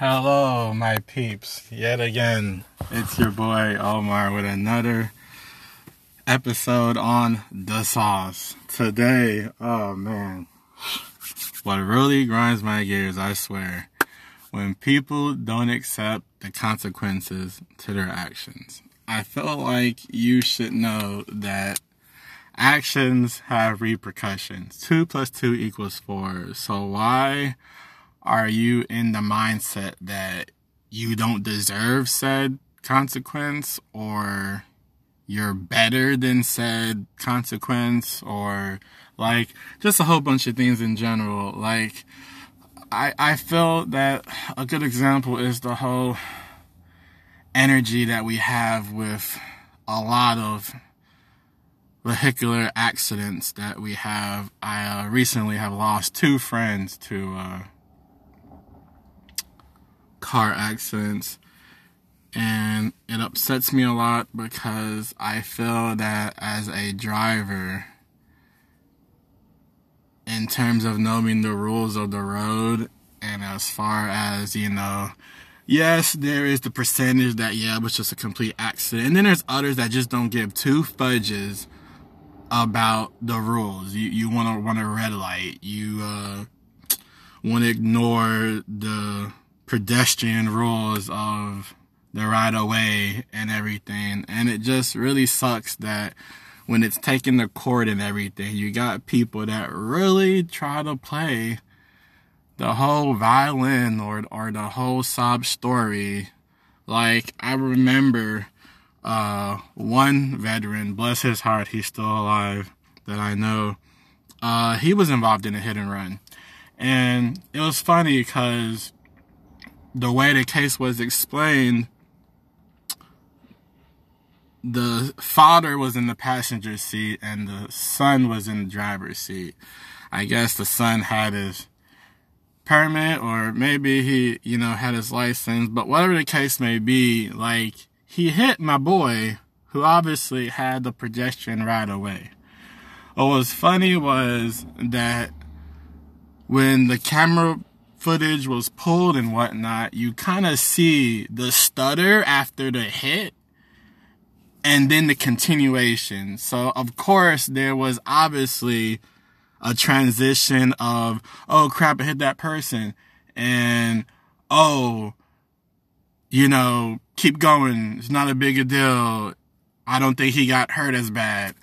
Hello, my peeps. Yet again, it's your boy Omar with another episode on The Sauce. Today, oh man, what really grinds my gears, I swear, when people don't accept the consequences to their actions. I feel like you should know that actions have repercussions. Two plus two equals four. So why are you in the mindset that you don't deserve said consequence or you're better than said consequence or like just a whole bunch of things in general. Like I I feel that a good example is the whole energy that we have with a lot of vehicular accidents that we have. I uh, recently have lost two friends to uh, car accidents. And it upsets me a lot because I feel that as a driver, in terms of knowing the rules of the road, and as far as, you know, yes, there is the percentage that, yeah, it was just a complete accident. And then there's others that just don't give two fudges about the rules. You, you want to run a red light. You, uh, want to ignore the pedestrian rules of the right of way and everything. And it just really sucks that when it's taken to court and everything, you got people that really try to play the whole violin or or the whole sob story. Like I remember uh, one veteran, bless his heart, he's still alive that I know. Uh, he was involved in a hit and run. And it was funny because the way the case was explained, the father was in the passenger seat and the son was in the driver's seat. I guess the son had his permit or maybe he, you know, had his license, but whatever the case may be, like, he hit my boy who obviously had the projection right away. What was funny was that when the camera footage was pulled and whatnot, you kind of see the stutter after the hit and then the continuation. So, of course, there was obviously a transition of, oh crap, I hit that person. And, oh, you know, keep going. It's not a big a deal. I don't think he got hurt as bad.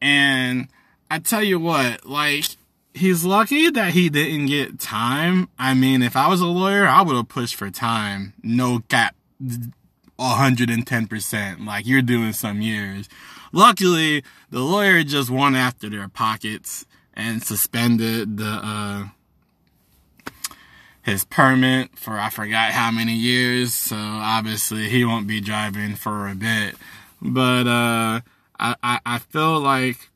And I tell you what, like, he's lucky that he didn't get time. I mean, if I was a lawyer, I would have pushed for time. No cap. 110%. Like you're doing some years. Luckily, the lawyer just went after their pockets and suspended the, uh, his permit for I forgot how many years. So obviously he won't be driving for a bit. But, uh, I, I, I feel like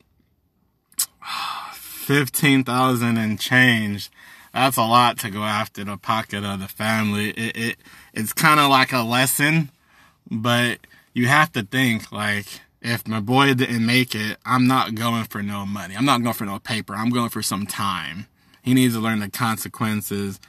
15,000 and change. That's a lot to go after the pocket of the family. It, it it's kind of like a lesson, but you have to think like, if my boy didn't make it, I'm not going for no money. I'm not going for no paper. I'm going for some time. He needs to learn the consequences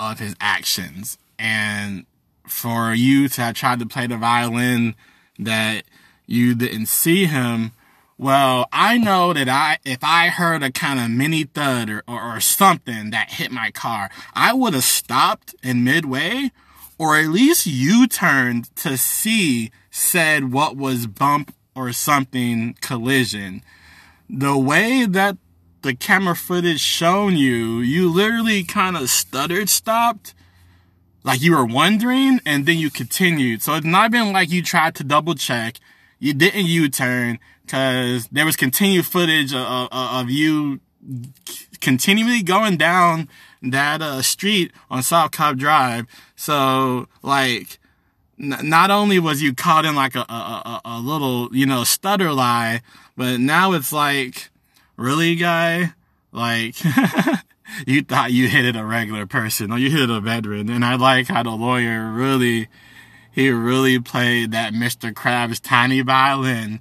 of his actions. And for you to have tried to play the violin that you didn't see him well, I know that I, if I heard a kind of mini thud or, or, or something that hit my car, I would have stopped in midway or at least U-turned to see said what was bump or something collision. The way that the camera footage shown you, you literally kind of stuttered, stopped, like you were wondering, and then you continued. So it's not been like you tried to double check, you didn't U-turn, because there was continued footage of, of, of, you continually going down that uh, street on South Cobb Drive. So, like, n- not only was you caught in like a, a, a little, you know, stutter lie, but now it's like, really, guy? Like, you thought you hit it a regular person or you hit a veteran. And I like how the lawyer really, he really played that Mr. Krabs tiny violin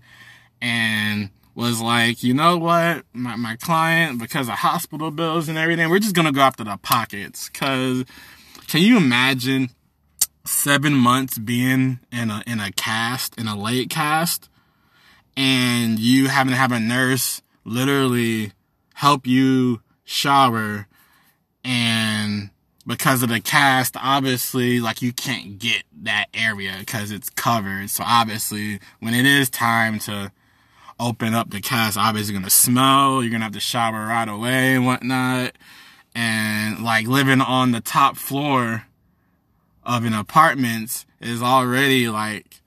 and was like, you know what, my, my client, because of hospital bills and everything, we're just gonna go after the pockets. Cause can you imagine seven months being in a in a cast in a late cast and you having to have a nurse literally help you shower and because of the cast obviously like you can't get that area because it's covered so obviously when it is time to open up the cast obviously gonna smell you're gonna have to shower right away and whatnot and like living on the top floor of an apartment is already like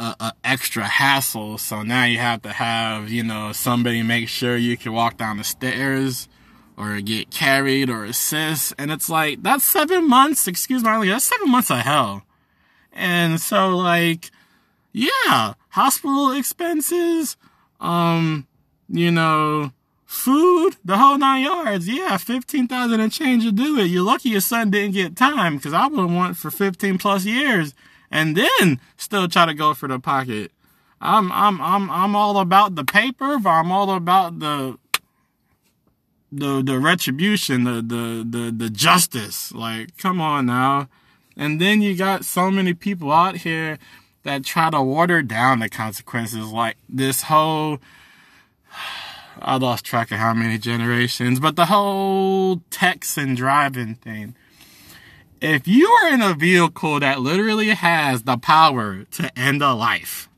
a, a, extra hassle. So now you have to have, you know, somebody make sure you can walk down the stairs or get carried or assist. And it's like, that's seven months, excuse my language, that's seven months of hell. And so like, yeah, hospital expenses, um, you know, food, the whole nine yards. Yeah, 15,000 and change to do it. You're lucky your son didn't get time because I would want for 15 plus years and then still try to go for the pocket. I'm, I'm, I'm, I'm all about the paper, I'm all about the, the, the retribution, the, the, the, the justice. Like, come on now. And then you got so many people out here that try to water down the consequences. Like this whole, I lost track of how many generations, but the whole Texan driving thing. If you are in a vehicle that literally has the power to end a life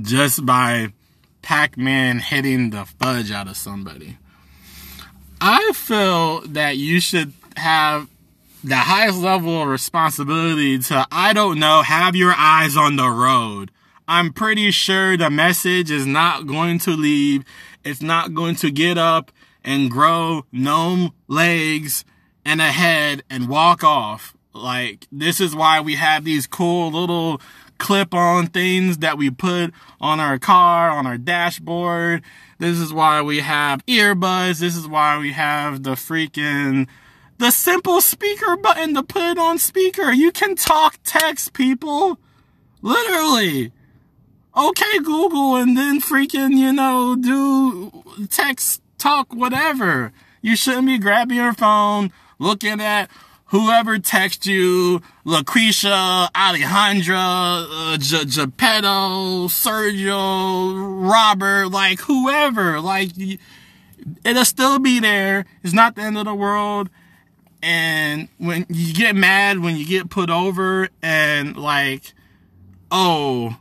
just by Pac-Man hitting the fudge out of somebody, I feel that you should have the highest level of responsibility to, I don't know, have your eyes on the road I'm pretty sure the message is not going to leave. It's not going to get up and grow gnome legs and a head and walk off. Like, this is why we have these cool little clip on things that we put on our car, on our dashboard. This is why we have earbuds. This is why we have the freaking, the simple speaker button to put it on speaker. You can talk text people. Literally okay, Google, and then freaking, you know, do text, talk, whatever. You shouldn't be grabbing your phone, looking at whoever texts you, Lucretia, Alejandra, uh, Geppetto, Sergio, Robert, like whoever, like, it'll still be there. It's not the end of the world. And when you get mad, when you get put over and like, oh,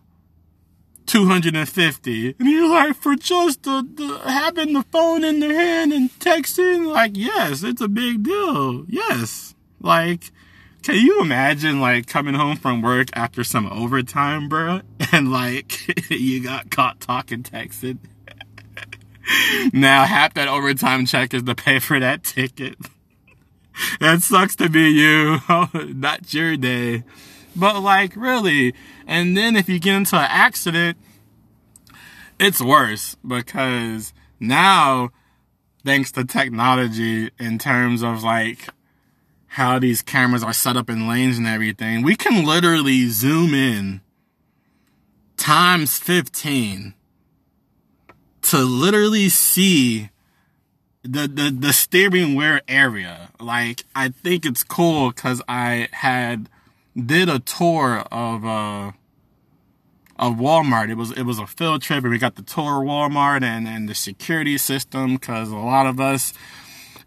250. And you're like, for just the, the, having the phone in their hand and texting, like, yes, it's a big deal. Yes. Like, can you imagine like coming home from work after some overtime, bro? And like, you got caught talking, texting. now half that overtime check is to pay for that ticket. That sucks to be you. Not your day. But like, really. And then if you get into an accident, it's worse because now, thanks to technology in terms of like how these cameras are set up in lanes and everything, we can literally zoom in times 15 to literally see the, the, the steering wheel area. Like, I think it's cool because I had did a tour of uh of Walmart. It was it was a field trip, and we got the tour of Walmart and and the security system because a lot of us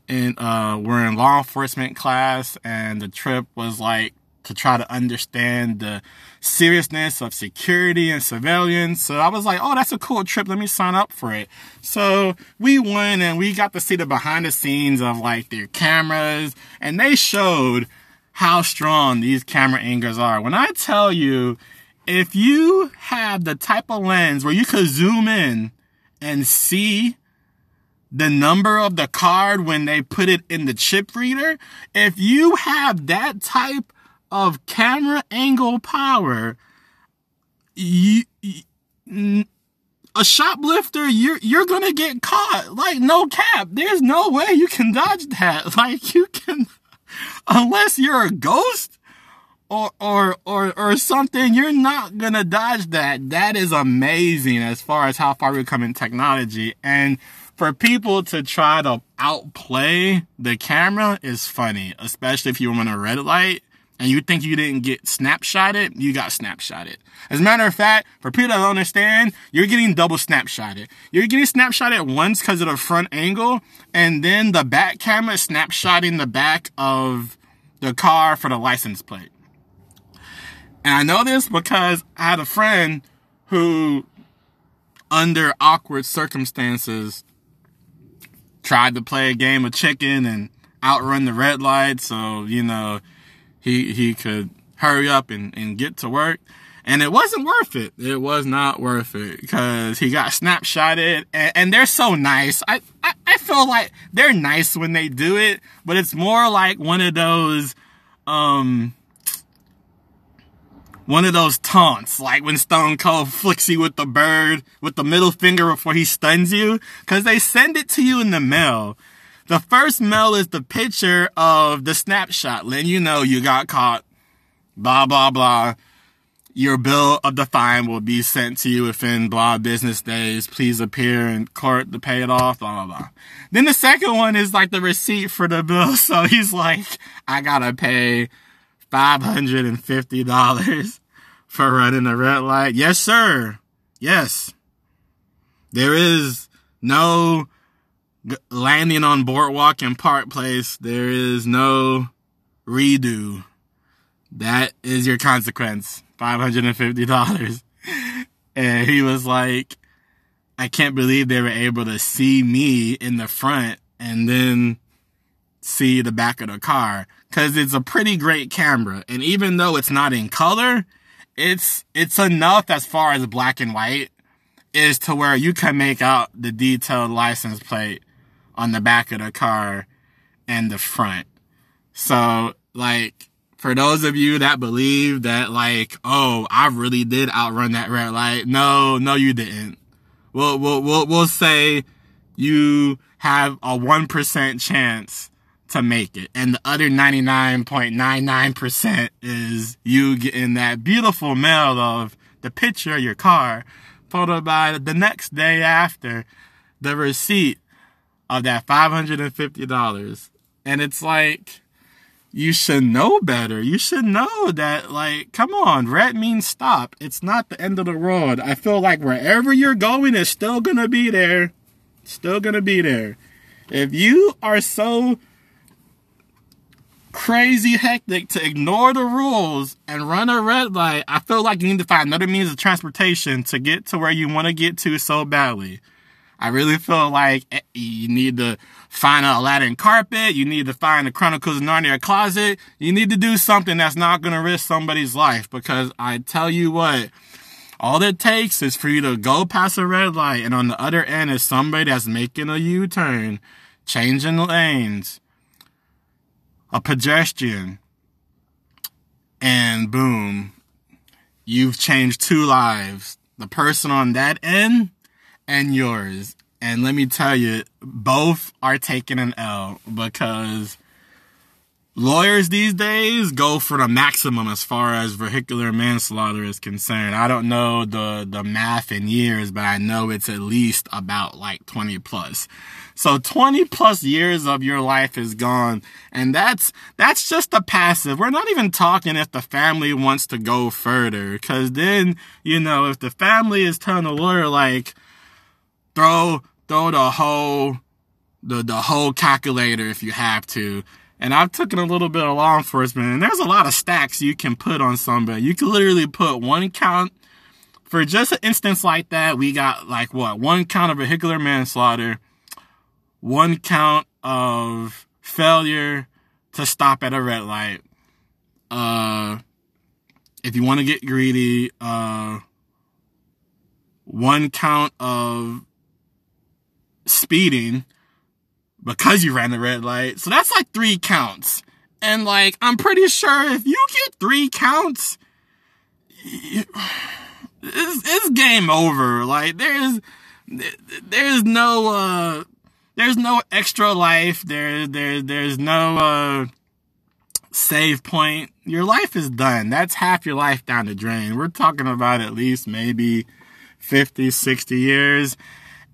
in uh were in law enforcement class, and the trip was like to try to understand the seriousness of security and surveillance. So I was like, oh, that's a cool trip. Let me sign up for it. So we went and we got to see the behind the scenes of like their cameras and they showed how strong these camera angles are. When I tell you, if you have the type of lens where you could zoom in and see the number of the card when they put it in the chip reader, if you have that type of camera angle power, you, you a shoplifter, you're you're gonna get caught. Like no cap. There's no way you can dodge that. Like you can unless you're a ghost or, or, or, or something, you're not gonna dodge that. That is amazing as far as how far we've come in technology. And for people to try to outplay the camera is funny, especially if you're on a red light and you think you didn't get snapshotted, you got snapshotted. As a matter of fact, for people that don't understand, you're getting double snapshotted. You're getting snapshotted once because of the front angle, and then the back camera is snapshotting the back of the car for the license plate. And I know this because I had a friend who, under awkward circumstances, tried to play a game of chicken and outrun the red light so, you know, he, he could hurry up and, and get to work. And it wasn't worth it. It was not worth it because he got snapshotted and, and they're so nice. I, I, I feel like they're nice when they do it, but it's more like one of those, um, one of those taunts, like when Stone Cold flicks you with the bird, with the middle finger before he stuns you, cause they send it to you in the mail. The first mail is the picture of the snapshot, letting you know you got caught, blah, blah, blah. Your bill of the fine will be sent to you within blah business days. Please appear in court to pay it off, blah, blah, blah. Then the second one is like the receipt for the bill. So he's like, I gotta pay $550 for running a red light. Yes, sir. Yes. There is no landing on Boardwalk and Park Place. There is no redo. That is your consequence. $550. And he was like, I can't believe they were able to see me in the front and then see the back of the car because it's a pretty great camera. And even though it's not in color, it's, it's enough as far as black and white is to where you can make out the detailed license plate on the back of the car and the front. So like, for those of you that believe that like, oh, I really did outrun that red light. No, no, you didn't. We'll, we'll, we'll, we'll say you have a 1% chance to make it. And the other 99.99% is you getting that beautiful mail of the picture of your car, followed by the next day after the receipt of that $550. And it's like, you should know better. You should know that, like, come on, red means stop. It's not the end of the road. I feel like wherever you're going is still gonna be there. Still gonna be there. If you are so crazy hectic to ignore the rules and run a red light, I feel like you need to find another means of transportation to get to where you want to get to so badly. I really feel like eh, you need to find an Aladdin carpet. You need to find the Chronicles of Narnia closet. You need to do something that's not going to risk somebody's life because I tell you what, all it takes is for you to go past a red light and on the other end is somebody that's making a U-turn, changing lanes, a pedestrian, and boom, you've changed two lives. The person on that end and yours. And let me tell you, both are taking an L because lawyers these days go for the maximum as far as vehicular manslaughter is concerned. I don't know the, the math in years, but I know it's at least about like 20 plus. So 20 plus years of your life is gone. And that's, that's just a passive. We're not even talking if the family wants to go further. Cause then, you know, if the family is telling the lawyer like, throw throw the whole the the whole calculator if you have to. And I've taken a little bit of law enforcement, and there's a lot of stacks you can put on somebody. You can literally put one count for just an instance like that. We got like what one count of vehicular manslaughter, one count of failure to stop at a red light. Uh, if you want to get greedy, uh, one count of speeding because you ran the red light. So that's like three counts. And like, I'm pretty sure if you get three counts, it's, it's game over. Like, there's, there's no, uh, there's no extra life. There, there, there's no, uh, save point. Your life is done. That's half your life down the drain. We're talking about at least maybe 50, 60 years.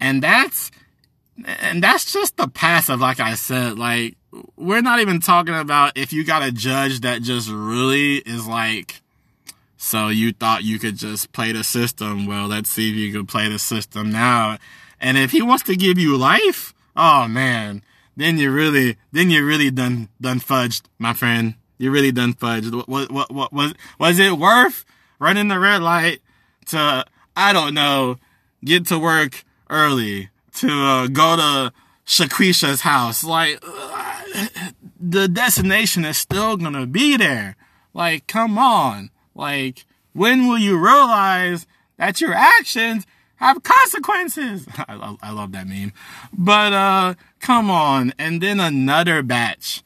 And that's, and that's just the passive, like I said. Like, we're not even talking about if you got a judge that just really is like, so you thought you could just play the system. Well, let's see if you can play the system now. And if he wants to give you life, oh man, then you really, then you really done, done fudged, my friend. You really done fudged. What, what, what, was, was it worth running the red light to, I don't know, get to work early, to uh, go to Shaquisha's house? Like, uh, the destination is still gonna be there. Like, come on. Like, when will you realize that your actions have consequences? I, I love that meme. But, uh, come on. And then another batch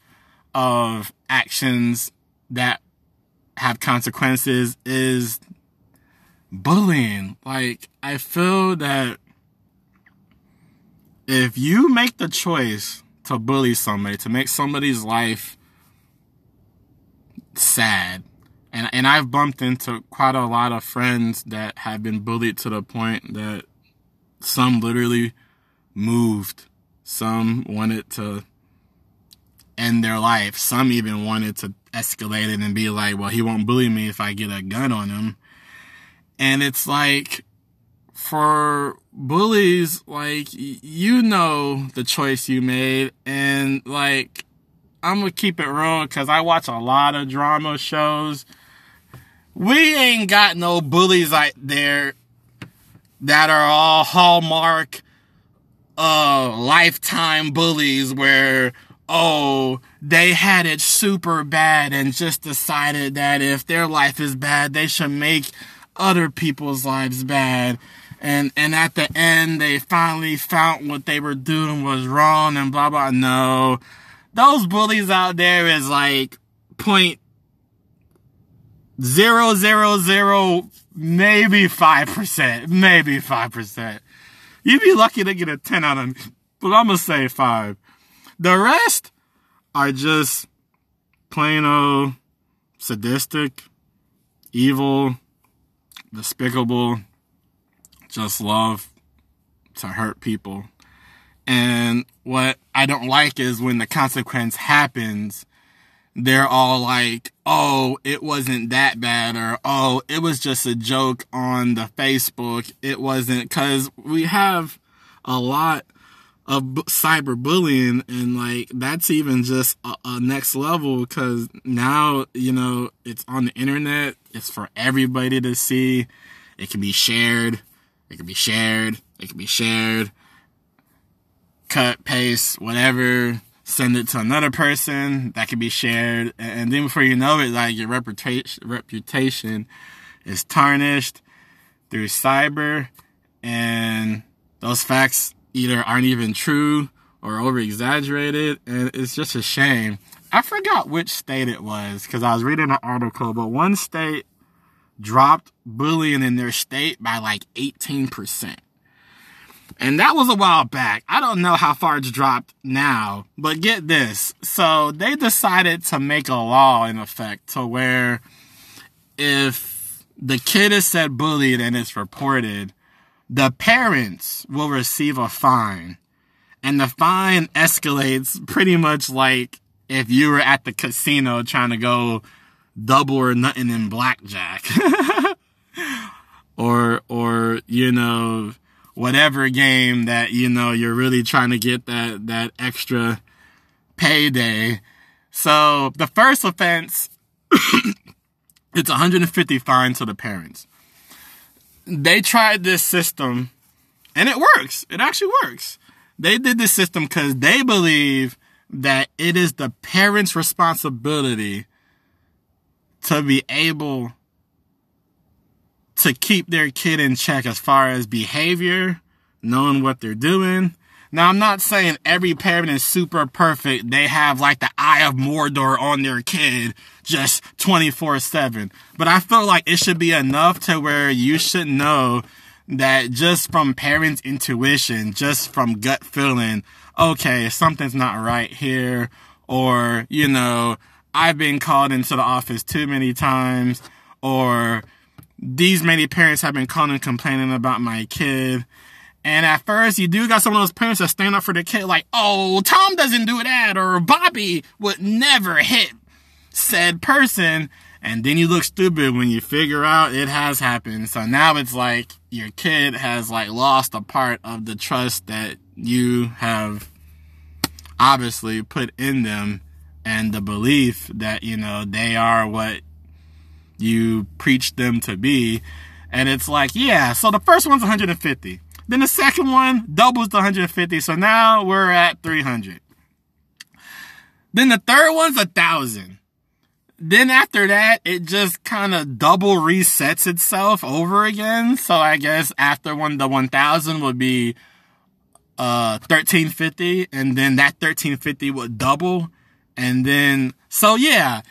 of actions that have consequences is bullying. Like, I feel that if you make the choice to bully somebody, to make somebody's life sad, and and I've bumped into quite a lot of friends that have been bullied to the point that some literally moved. Some wanted to end their life. Some even wanted to escalate it and be like, well, he won't bully me if I get a gun on him. And it's like, for bullies, like, you know the choice you made. And like, I'm gonna keep it real because I watch a lot of drama shows we ain't got no bullies out there that are all hallmark uh lifetime bullies where oh they had it super bad and just decided that if their life is bad they should make other people's lives bad and and at the end they finally found what they were doing was wrong and blah blah. No. Those bullies out there is like point zero zero zero maybe five percent maybe five percent. You'd be lucky to get a 10 out of but i'm gonna say five. The rest are just plain old sadistic evil despicable just love to hurt people. And what i don't like is when the consequence happens they're all like, oh, it wasn't that bad, or oh, it was just a joke on the Facebook. It wasn't, cause we have a lot of cyberbullying and like that's even just a, a next level because now you know it's on the internet. It's for everybody to see. It can be shared it can be shared. It can be shared. Cut paste whatever. Send it to another person. That can be shared. And then before you know it like your reputation reputation is tarnished through cyber and those facts either aren't even true or over exaggerated and it's just a shame. I forgot which state it was because i was reading an article but one state dropped bullying in their state by like 18% and that was a while back. I don't know how far it's dropped now, but get this. So they decided to make a law in effect to where if the kid is said bullied and it's reported, the parents will receive a fine. And the fine escalates pretty much like if you were at the casino trying to go double or nothing in blackjack. or, or, you know, whatever game that you know you're really trying to get that that extra payday. So the first offense, it's 150 fine to the parents. They tried this system, and it works. It actually works. They did this system because they believe that it is the parents' responsibility to be able to keep their kid in check as far as behavior, knowing what they're doing. Now, I'm not saying every parent is super perfect. They have like the eye of Mordor on their kid just 24 7. But I feel like it should be enough to where you should know that just from parents' intuition, just from gut feeling, okay, something's not right here. Or, you know, I've been called into the office too many times. Or, these many parents have been calling complaining about my kid And at first, you do got some of those parents that stand up for the kid, like, oh, Tom doesn't do that, or Bobby would never hit said person. And then you look stupid when you figure out it has happened. So now it's like your kid has like lost a part of the trust that you have obviously put in them and the belief that, you know, they are what you preach them to be. And it's like, yeah, so the first one's 150. Then the second one doubles to 150. So now we're at 300. Then the third one's a thousand. Then after that, it just kind of double resets itself over again. So I guess after one, the 1000 would be, uh, 1350. And then that 1350 would double. And then, so yeah.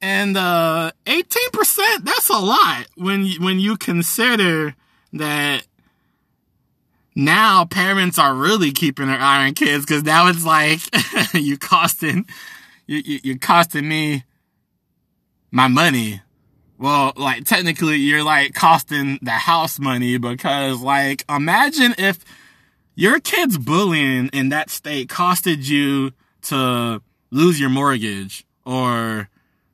And, uh, 18%, that's a lot when, when you consider that now parents are really keeping their eye on kids because now it's like you costing you, you you're costing me my money. Well, like technically you're like costing the house money because like imagine if your kid's bullying in that state costed you to lose your mortgage or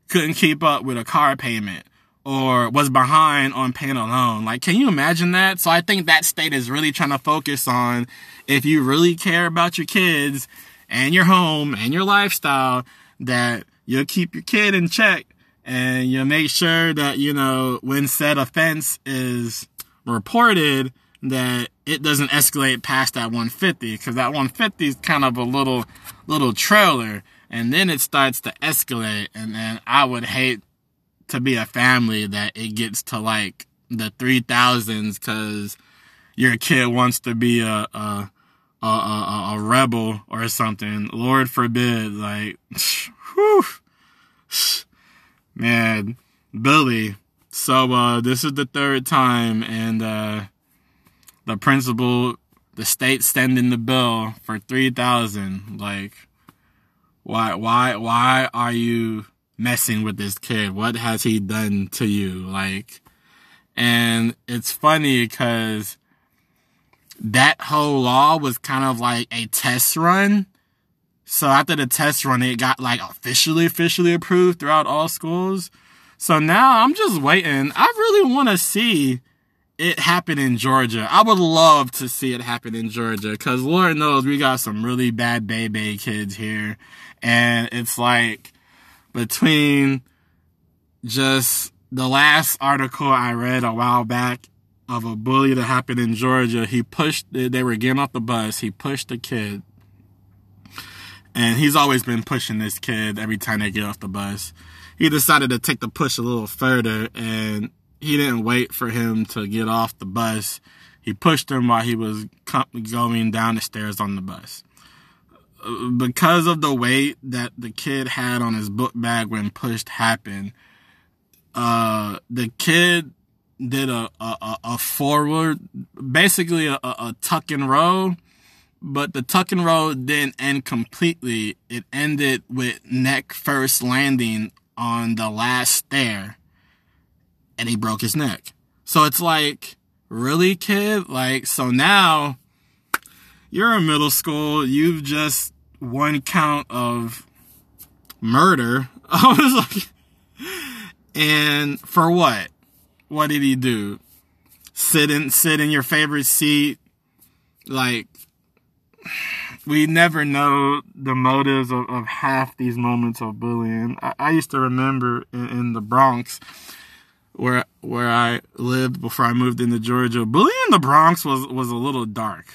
couldn't keep up with a car payment or was behind on paying a loan. Like, can you imagine that? So I think that state is really trying to focus on if you really care about your kids and your home and your lifestyle, that you'll keep your kid in check and you'll make sure that, you know, when said offense is reported, that it doesn't escalate past that 150 because that 150 is kind of a little, little trailer and then it starts to escalate and then I would hate to be a family that it gets to like the three thousands because your kid wants to be a, a a, a, a rebel or something. Lord forbid, like, whew, man, Billy. So, uh, this is the third time and, uh, the principal, the state sending the bill for 3000 Like, why, why, why are you messing with this kid? What has he done to you? Like, and it's funny because that whole law was kind of like a test run. So after the test run, it got like officially, officially approved throughout all schools. So now I'm just waiting. I really want to see it happen in Georgia. I would love to see it happen in Georgia because Lord knows we got some really bad baby kids here. And it's like, between just the last article I read a while back of a bully that happened in Georgia. He pushed, they were getting off the bus. He pushed the kid. And he's always been pushing this kid every time they get off the bus. He decided to take the push a little further and he didn't wait for him to get off the bus. He pushed him while he was going down the stairs on the bus because of the weight that the kid had on his book bag when pushed happened, uh, the kid did a, a, a forward, basically a, a tuck and roll, but the tuck and roll didn't end completely. It ended with neck first landing on the last stair and he broke his neck. So it's like, really kid? Like, so now you're in middle school, you've just one count of murder. I was like, and for what? What did he do? Sit in, sit in your favorite seat. Like, we never know the motives of, of half these moments of bullying. I, I used to remember in, in, the Bronx, where where I lived before I moved into Georgia, bullying in the Bronx was was a little dark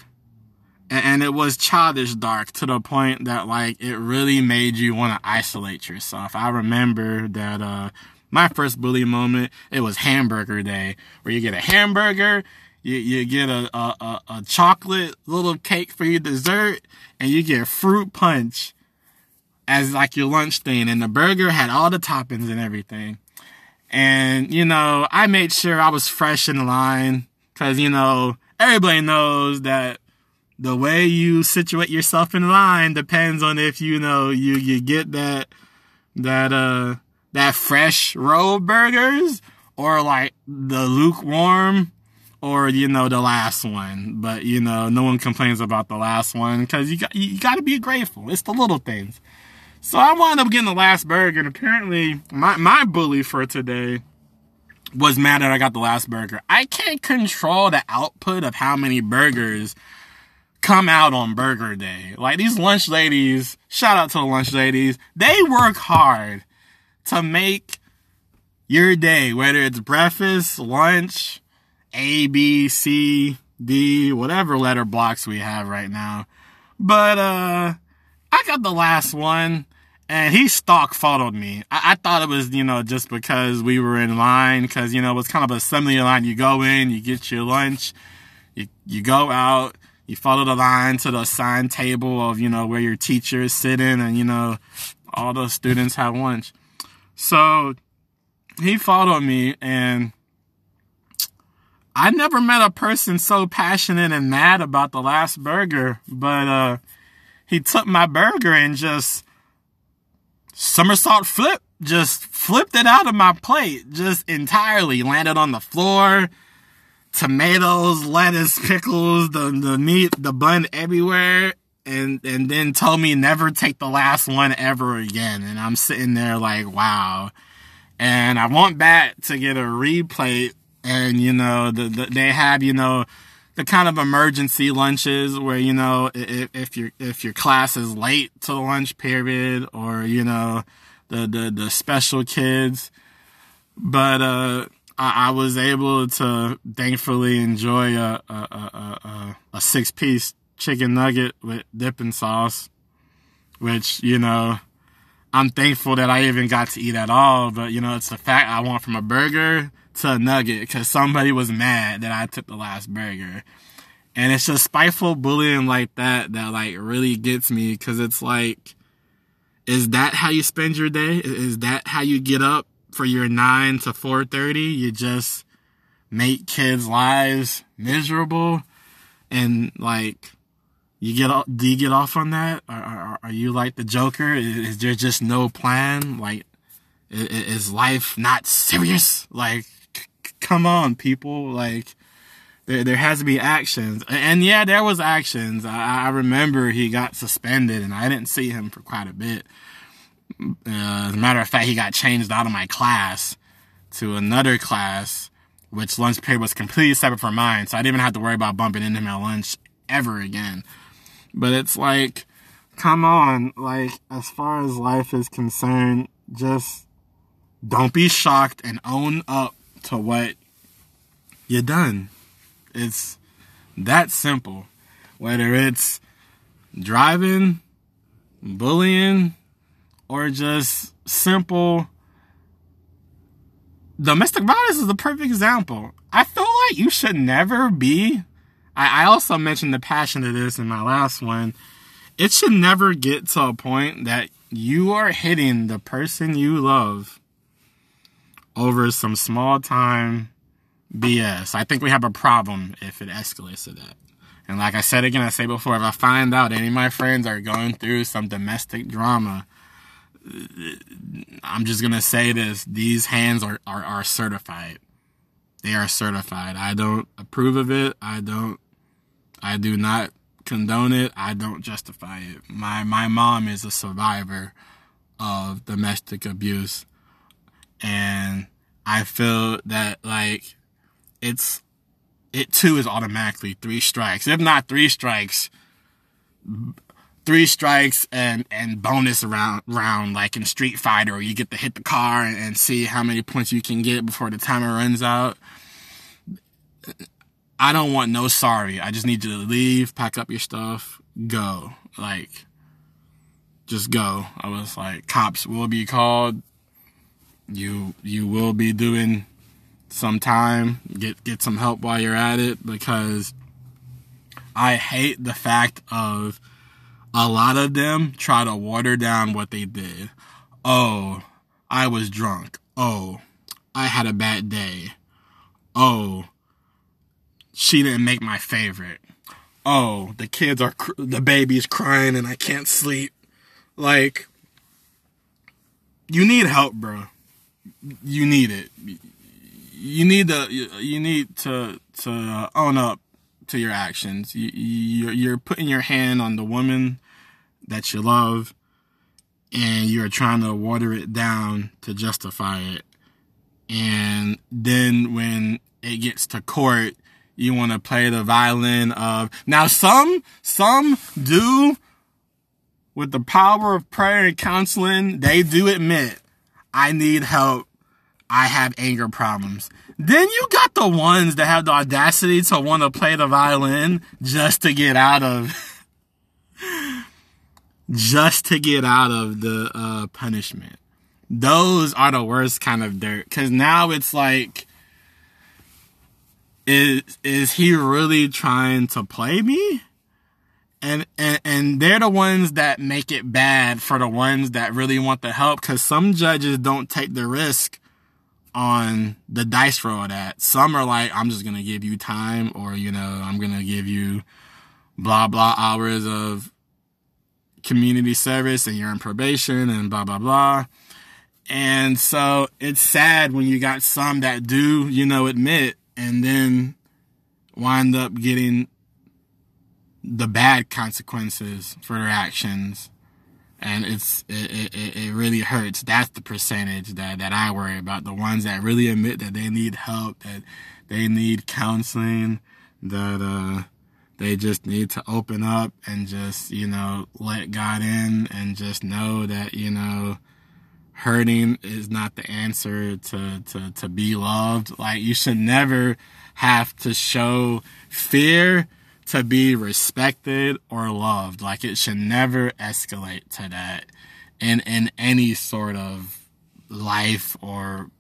and it was childish dark to the point that like it really made you want to isolate yourself. I remember that uh my first bully moment, it was hamburger day, where you get a hamburger, you, you get a, a, a, chocolate little cake for your dessert, and you get fruit punch as like your lunch thing. And the burger had all the toppings and everything. And, you know, I made sure I was fresh in line, cause, you know, everybody knows that the way you situate yourself in line depends on if you know you you get that that uh that fresh roll burgers or like the lukewarm or you know the last one. But you know, no one complains about the last one because you got you got to be grateful. It's the little things. So I wound up getting the last burger, and apparently my my bully for today was mad that I got the last burger. I can't control the output of how many burgers come out on burger day. Like these lunch ladies, shout out to the lunch ladies, they work hard to make your day, whether it's breakfast, lunch, A, B, C, D, whatever letter blocks we have right now. But, uh, I got the last one and he stock followed me. I, I, thought it was, you know, just because we were in line, because, you know, it was kind of a assembly line. You go in, you get your lunch, you, you go out, you follow the line to the assigned table of, you know, where your teacher is sitting and, you know, all the students have lunch. So he followed me and I never met a person so passionate and mad about the last burger, but, uh, he took my burger and just somersault flip, just flipped it out of my plate, just entirely landed on the floor. Tomatoes, lettuce, pickles, the, the meat, the bun everywhere. And, and then told me never take the last one ever again. And I'm sitting there like, wow. And I went back to get a replate and, you know, the, the, they have, you know, the kind of emergency lunches where you know if, if your if your class is late to the lunch period or you know the the, the special kids but uh I, I was able to thankfully enjoy a a, a, a, a six piece chicken nugget with dipping sauce which you know I'm thankful that I even got to eat at all but you know it's the fact I went from a burger to a nugget because somebody was mad that I took the last burger. And it's just spiteful bullying like that that like really gets me because it's like, is that how you spend your day? Is that how you get up for your nine to four thirty? You just make kids' lives miserable, and like you get off, do you get off on that? Are, are, are you like the Joker? Is, is there just no plan? Like, is, is life not serious? Like, come on, people. Like, there, there has to be actions. And yeah, there was actions. I, I remember he got suspended and I didn't see him for quite a bit. Uh, as a matter of fact, he got changed out of my class to another class, which lunch period was completely separate from mine. So I didn't even have to worry about bumping into him at lunch ever again. But it's like, come on. Like, as far as life is concerned, just don't be shocked and own up to what you're done. It's that simple. Whether it's driving, bullying, or just simple domestic violence is a perfect example. I feel like you should never be. I, I also mentioned the passion of this in my last one. It should never get to a point that you are hitting the person you love over some small time BS. I think we have a problem if it escalates to that. And like I said again, I say before, if I find out any of my friends are going through some domestic drama, I'm just gonna say this: these hands are, are, are certified. They are certified. I don't approve of it. I don't. I do not condone it. I don't justify it. My my mom is a survivor of domestic abuse, and I feel that like it's it too is automatically three strikes. If not three strikes, three strikes and and bonus round round like in Street Fighter, you get to hit the car and, see how many points you can get before the timer runs out. I don't want no sorry. I just need you to leave, pack up your stuff, go. Like, just go. I was like, cops will be called. You you will be doing some time, get get some help while you're at it because I hate the fact of a lot of them try to water down what they did. Oh, I was drunk. Oh, I had a bad day. Oh, she didn't make my favorite. Oh, the kids are cr- the baby's crying and I can't sleep. Like you need help, bro. You need it you need to you need to to own up to your actions. You, you're, you're putting your hand on the woman that you love and you're trying to water it down to justify it. And then when it gets to court, you want to play the violin of, now some, some do with the power of prayer and counseling, they do admit, I need help. I have anger problems. Then you got the ones that have the audacity to want to play the violin just to get out of, just to get out of the uh, punishment. Those are the worst kind of dirt. Cause now it's like, is, is he really trying to play me? And, and, and they're the ones that make it bad for the ones that really want the help. Cause some judges don't take the risk on the dice roll that some are like, I'm just going to give you time or, you know, I'm going to give you blah, blah hours of community service and you're in probation and blah, blah, blah. And so it's sad when you got some that do, you know, admit and then wind up getting the bad consequences for their actions and it's it, it, it really hurts. That's the percentage that that I worry about. The ones that really admit that they need help, that they need counseling, that uh they just need to open up and just you know let God in and just know that you know hurting is not the answer to to to be loved. Like you should never have to show fear to be respected or loved. Like it should never escalate to that in in any sort of life or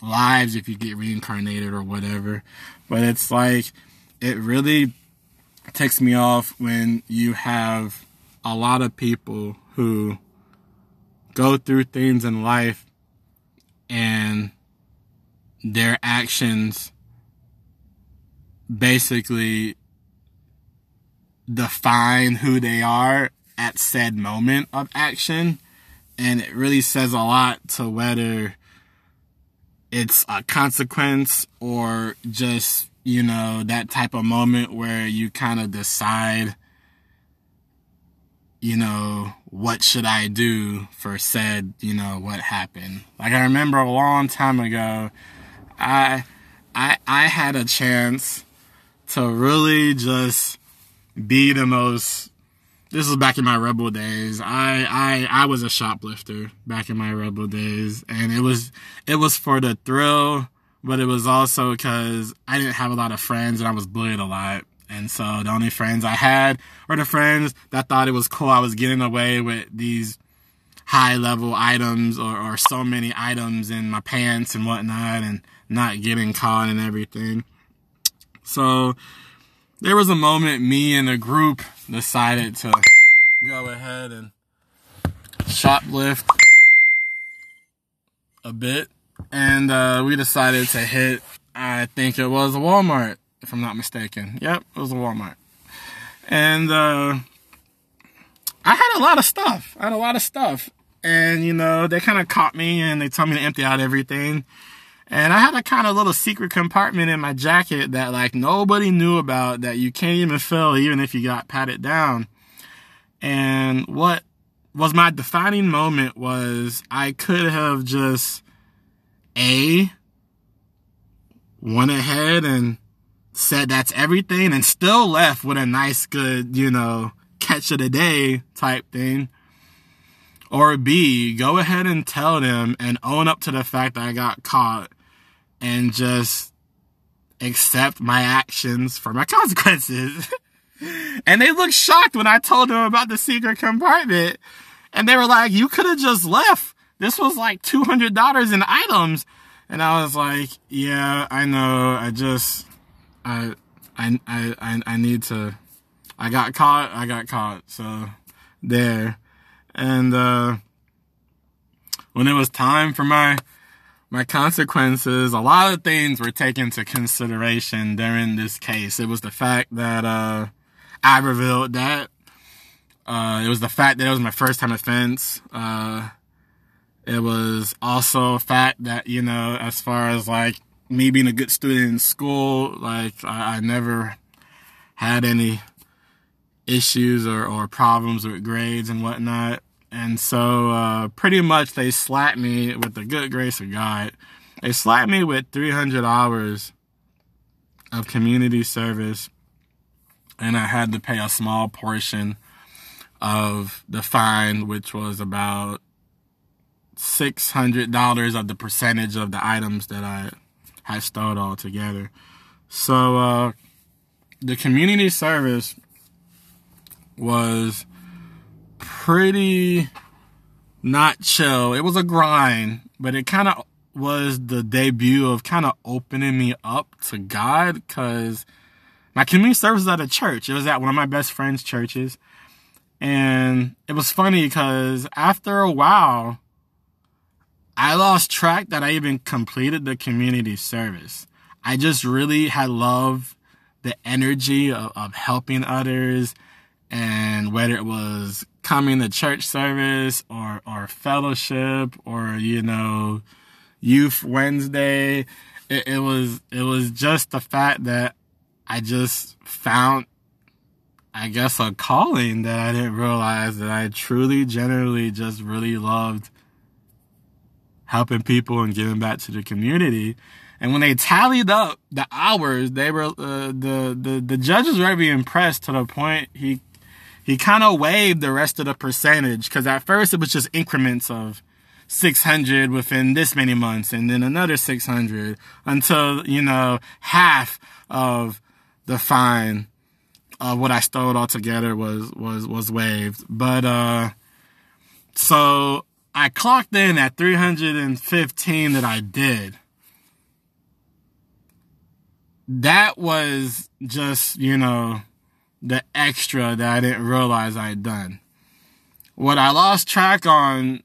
lives if you get reincarnated or whatever. But it's like it really takes me off when you have a lot of people who go through things in life and their actions basically define who they are at said moment of action. And it really says a lot to whether it's a consequence or just, you know, that type of moment where you kind of decide, you know, what should I do for said, you know, what happened. Like I remember a long time ago, I, I, I had a chance to really just be the most this was back in my rebel days. I, I I was a shoplifter back in my rebel days, and it was it was for the thrill, but it was also because I didn't have a lot of friends and I was bullied a lot, and so the only friends I had were the friends that thought it was cool. I was getting away with these high level items or, or so many items in my pants and whatnot, and not getting caught and everything. So there was a moment me and a group decided to go ahead and shoplift a bit. And uh, we decided to hit, I think it was a Walmart, if I'm not mistaken. Yep, it was a Walmart. And uh, I had a lot of stuff. I had a lot of stuff. And, you know, they kind of caught me and they told me to empty out everything. And I had a kind of little secret compartment in my jacket that like nobody knew about that you can't even fill even if you got patted down. And what was my defining moment was I could have just A went ahead and said that's everything and still left with a nice good, you know, catch of the day type thing. Or B, go ahead and tell them and own up to the fact that I got caught and just accept my actions for my consequences. and they looked shocked when I told them about the secret compartment. And they were like, you could have just left. This was like $200 in items. And I was like, yeah, I know. I just, I, I, I, I need to, I got caught. I got caught. So there. And, uh, when it was time for my my consequences, a lot of things were taken into consideration during this case. It was the fact that, uh, I revealed that. Uh, it was the fact that it was my first time offense. Uh, it was also a fact that, you know, as far as like me being a good student in school, like I, I never had any issues or, or problems with grades and whatnot. And so, uh, pretty much they slapped me with the good grace of God. They slapped me with 300 hours of community service, and I had to pay a small portion of the fine, which was about $600 of the percentage of the items that I had stole altogether. So, uh, the community service was pretty not chill. It was a grind, but it kind of was the debut of kind of opening me up to God because my community service was at a church. It was at one of my best friend's churches. And it was funny because after a while, I lost track that I even completed the community service. I just really had loved the energy of, of helping others and whether it was coming to church service or, or fellowship or, you know, youth Wednesday, it, it was, it was just the fact that I just found, I guess, a calling that I didn't realize that I truly, generally just really loved helping people and giving back to the community. And when they tallied up the hours, they were uh, the the the judges were very impressed to the point he he kind of waived the rest of the percentage because at first it was just increments of 600 within this many months and then another 600 until, you know, half of the fine of what I stole altogether was, was, was waived. But, uh, so I clocked in at 315 that I did. That was just, you know, the extra that I didn't realize I had done. What I lost track on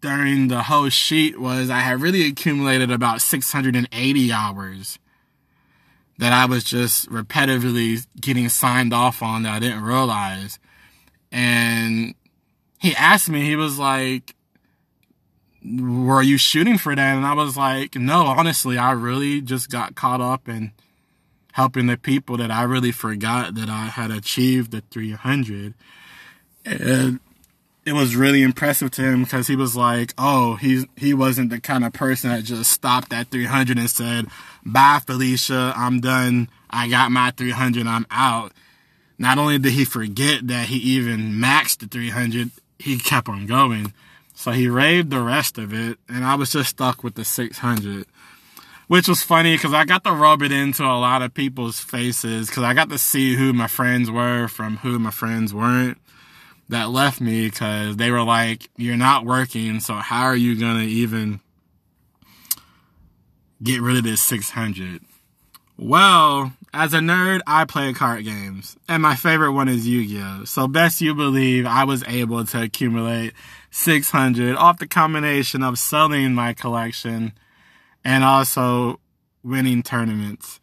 during the whole sheet was I had really accumulated about 680 hours that I was just repetitively getting signed off on that I didn't realize. And he asked me, he was like, were you shooting for that? And I was like, no, honestly, I really just got caught up in helping the people that I really forgot that I had achieved the 300. And it was really impressive to him because he was like, oh, he's, he wasn't the kind of person that just stopped at 300 and said, bye, Felicia, I'm done. I got my 300, I'm out. Not only did he forget that he even maxed the 300, he kept on going. So he raved the rest of it, and I was just stuck with the 600 which was funny because I got to rub it into a lot of people's faces because I got to see who my friends were from who my friends weren't that left me because they were like, you're not working, so how are you going to even get rid of this 600? Well, as a nerd, I play card games, and my favorite one is Yu-Gi-Oh! So best you believe I was able to accumulate 600 off the combination of selling my collection and also winning tournaments.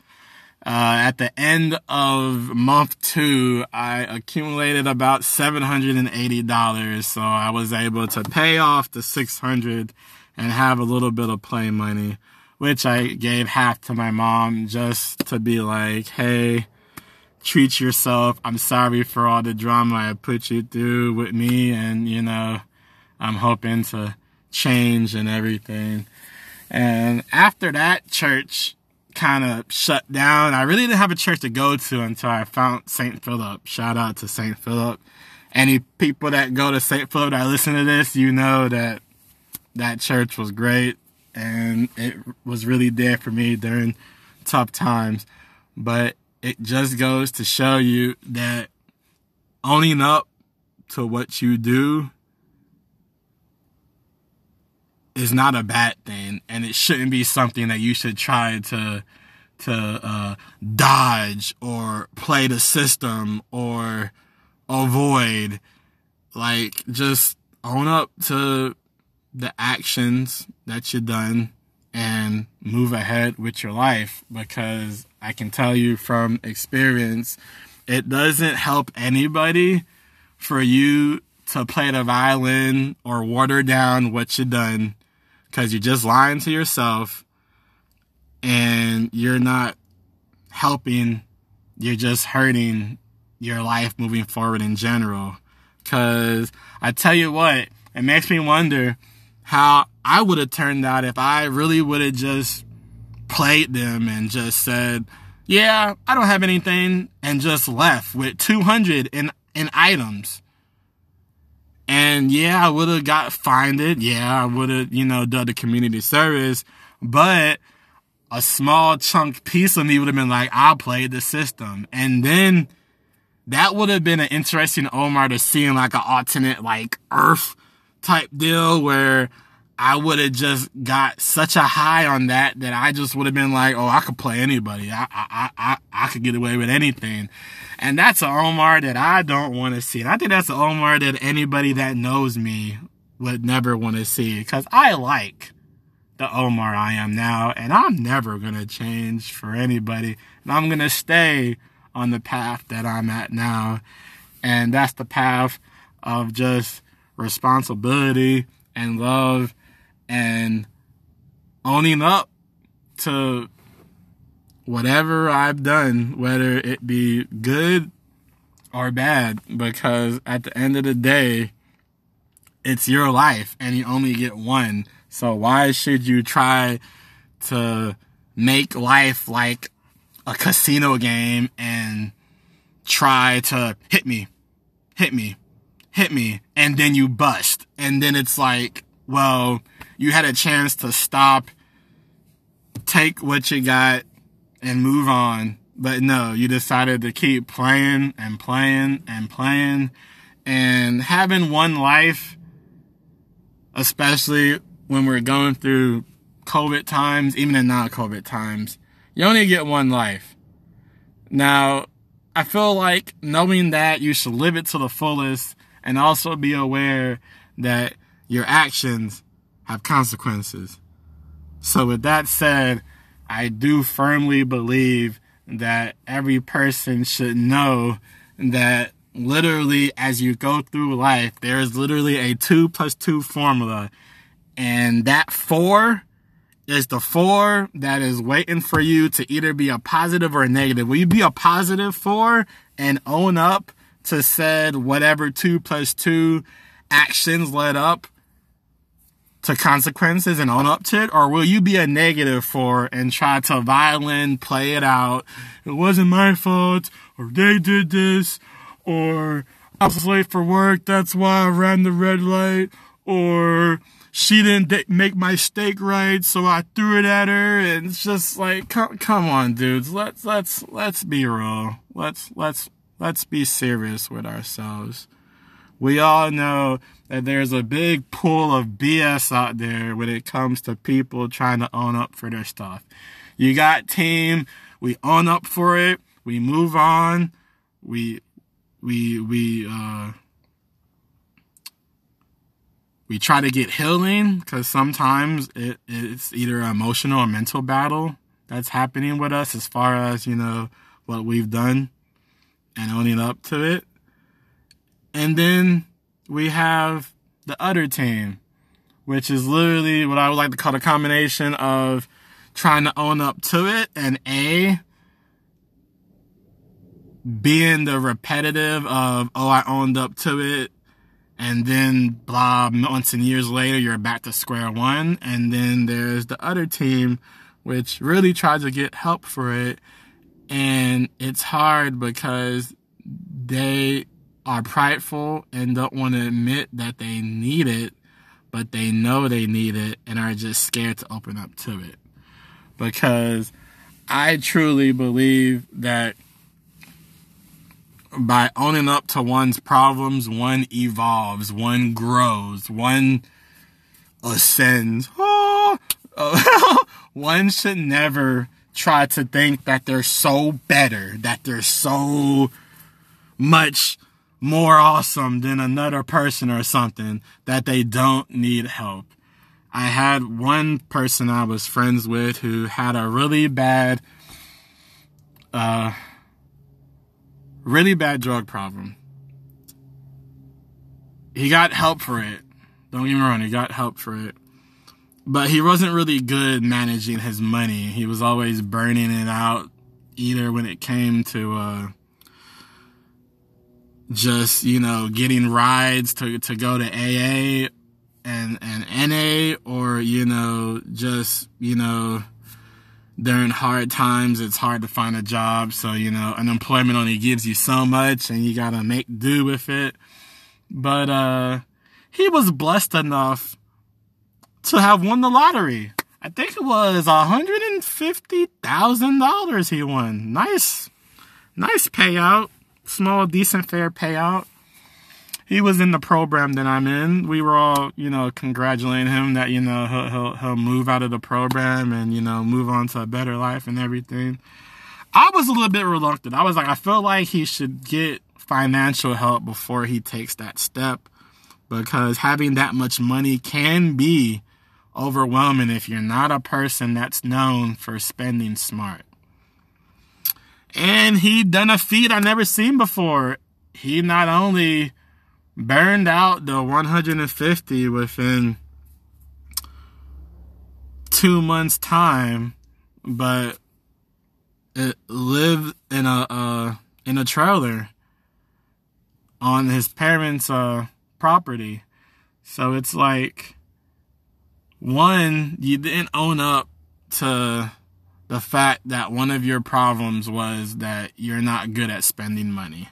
Uh, at the end of month two, I accumulated about $780. So I was able to pay off the 600 and have a little bit of play money, which I gave half to my mom just to be like, Hey, treat yourself. I'm sorry for all the drama I put you through with me. And, you know, I'm hoping to change and everything. And after that, church kind of shut down. I really didn't have a church to go to until I found St. Philip. Shout out to St. Philip. Any people that go to St. Philip that listen to this, you know that that church was great and it was really there for me during tough times. But it just goes to show you that owning up to what you do is not a bad thing and it shouldn't be something that you should try to to uh, dodge or play the system or avoid. Like just own up to the actions that you've done and move ahead with your life because I can tell you from experience it doesn't help anybody for you to play the violin or water down what you've done because you're just lying to yourself and you're not helping, you're just hurting your life moving forward in general. Cause I tell you what, it makes me wonder how I would have turned out if I really would have just played them and just said, yeah, I don't have anything and just left with 200 in, in items. And yeah, I would have got fined it. Yeah, I would have, you know, done the community service, but a small chunk piece of me would have been like, I played the system. And then that would have been an interesting Omar to see in like an alternate like Earth type deal where I would have just got such a high on that that I just would have been like, oh, I could play anybody. I, I, I, I could get away with anything. And that's an Omar that I don't want to see. And I think that's an Omar that anybody that knows me would never want to see because I like the Omar I am now and I'm never going to change for anybody. And I'm going to stay on the path that I'm at now. And that's the path of just responsibility and love and owning up to whatever I've done, whether it be good or bad, because at the end of the day, it's your life and you only get one. So why should you try to make life like a casino game and try to hit me, hit me, hit me, and then you bust. And then it's like, well, you had a chance to stop, take what you got, and move on. But no, you decided to keep playing and playing and playing. And having one life, especially when we're going through COVID times, even in non COVID times, you only get one life. Now, I feel like knowing that you should live it to the fullest and also be aware that your actions have consequences. So with that said, I do firmly believe that every person should know that literally as you go through life, there is literally a two plus two formula. And that four is the four that is waiting for you to either be a positive or a negative. Will you be a positive four and own up to said whatever two plus two actions led up to consequences and own up to it? Or will you be a negative four and try to violin play it out? It wasn't my fault, or they did this, or I was late for work, that's why I ran the red light, or she didn't make my steak right, so I threw it at her. And it's just like, come, come on, dudes. Let's, let's, let's be real. Let's, let's, let's be serious with ourselves. We all know that there's a big pool of BS out there when it comes to people trying to own up for their stuff. You got team, we own up for it, we move on, we, we, we, uh, we try to get healing because sometimes it, it's either an emotional or mental battle that's happening with us as far as, you know, what we've done and owning up to it. And then we have the other team, which is literally what I would like to call a combination of trying to own up to it and A, being the repetitive of, oh, I owned up to it and then blah months and years later you're back to square one. And then there's the other team which really tries to get help for it. And it's hard because they are prideful and don't want to admit that they need it but they know they need it and are just scared to open up to it because i truly believe that by owning up to one's problems, one evolves, one grows, one ascends. Oh, one should never try to think that they're so better, that they're so much more awesome than another person or something, that they don't need help. I had one person I was friends with who had a really bad, uh, really bad drug problem. He got help for it. Don't get me wrong, he got help for it. but he wasn't really good managing his money. He was always burning it out, either when it came to uh, just you know getting rides to to go to AA and and NA, or you know just you know during hard times it's hard to find a job. So you know unemployment only gives you so much and you gotta make do with it. But uh he was blessed enough to have won the lottery. I think it was $150000 he won. Nice nice payout small decent fair payout he was in the program that I'm in. We were all, you know, congratulating him that you know he'll he'll, he'll move out of the program and you know move on to a better life and everything. I was a little bit reluctant. I was like, I feel like he should get financial help before he takes that step because having that much money can be overwhelming if you're not a person that's known for spending smart. And he done a feat I never seen before. He not only burned out the 150 within two months time, but it lived in a uh, in a trailer on his parents' uh, property. So it's like one, you didn't own up to the fact that one of your problems was that you're not good at spending money.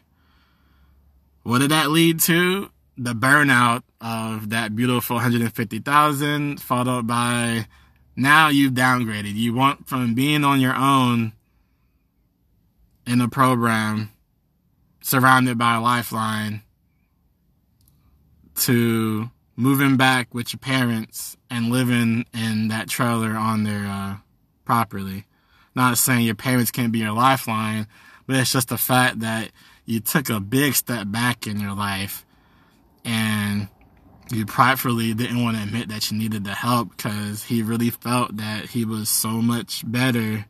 What did that lead to? The burnout of that beautiful 150,000 followed by now you've downgraded. You want from being on your own in a program surrounded by a lifeline to moving back with your parents and living in that trailer on their uh, property. Not saying your payments can't be your lifeline, but it's just the fact that you took a big step back in your life and you pridefully didn't want to admit that you needed the help because he really felt that he was so much better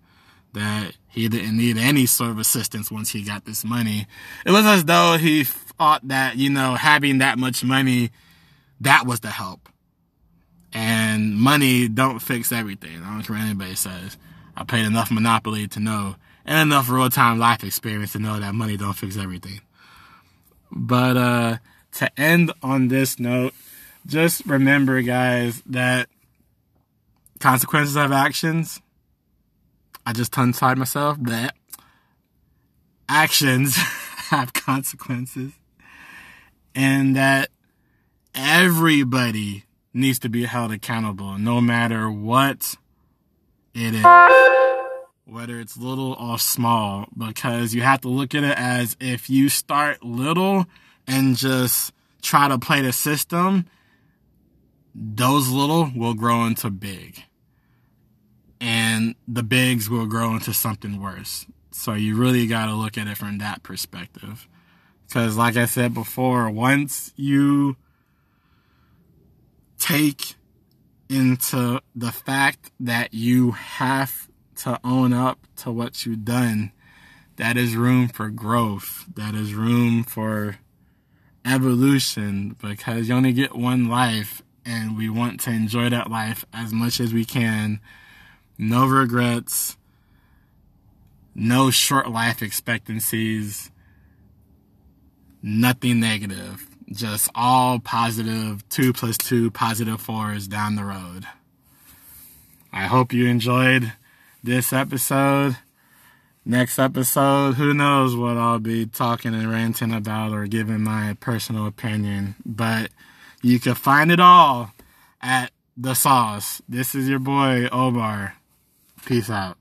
that he didn't need any sort of assistance once he got this money. It was as though he thought that, you know, having that much money, that was the help. And money don't fix everything. I don't care what anybody says. I played enough Monopoly to know and enough real time life experience to know that money don't fix everything. But uh, to end on this note, just remember, guys, that consequences of actions. I just tongue tied myself. That actions have consequences, and that everybody needs to be held accountable, no matter what it is whether it's little or small, because you have to look at it as if you start little and just try to play the system, those little will grow into big. And the bigs will grow into something worse. So you really got to look at it from that perspective. Because, like I said before, once you take into the fact that you have to own up to what you've done, that is room for growth. That is room for evolution because you only get one life and we want to enjoy that life as much as we can. No regrets, no short life expectancies, nothing negative. Just all positive, two plus two positive fours down the road. I hope you enjoyed this episode. Next episode, who knows what I'll be talking and ranting about or giving my personal opinion. But you can find it all at The Sauce. This is your boy, Omar. Peace out.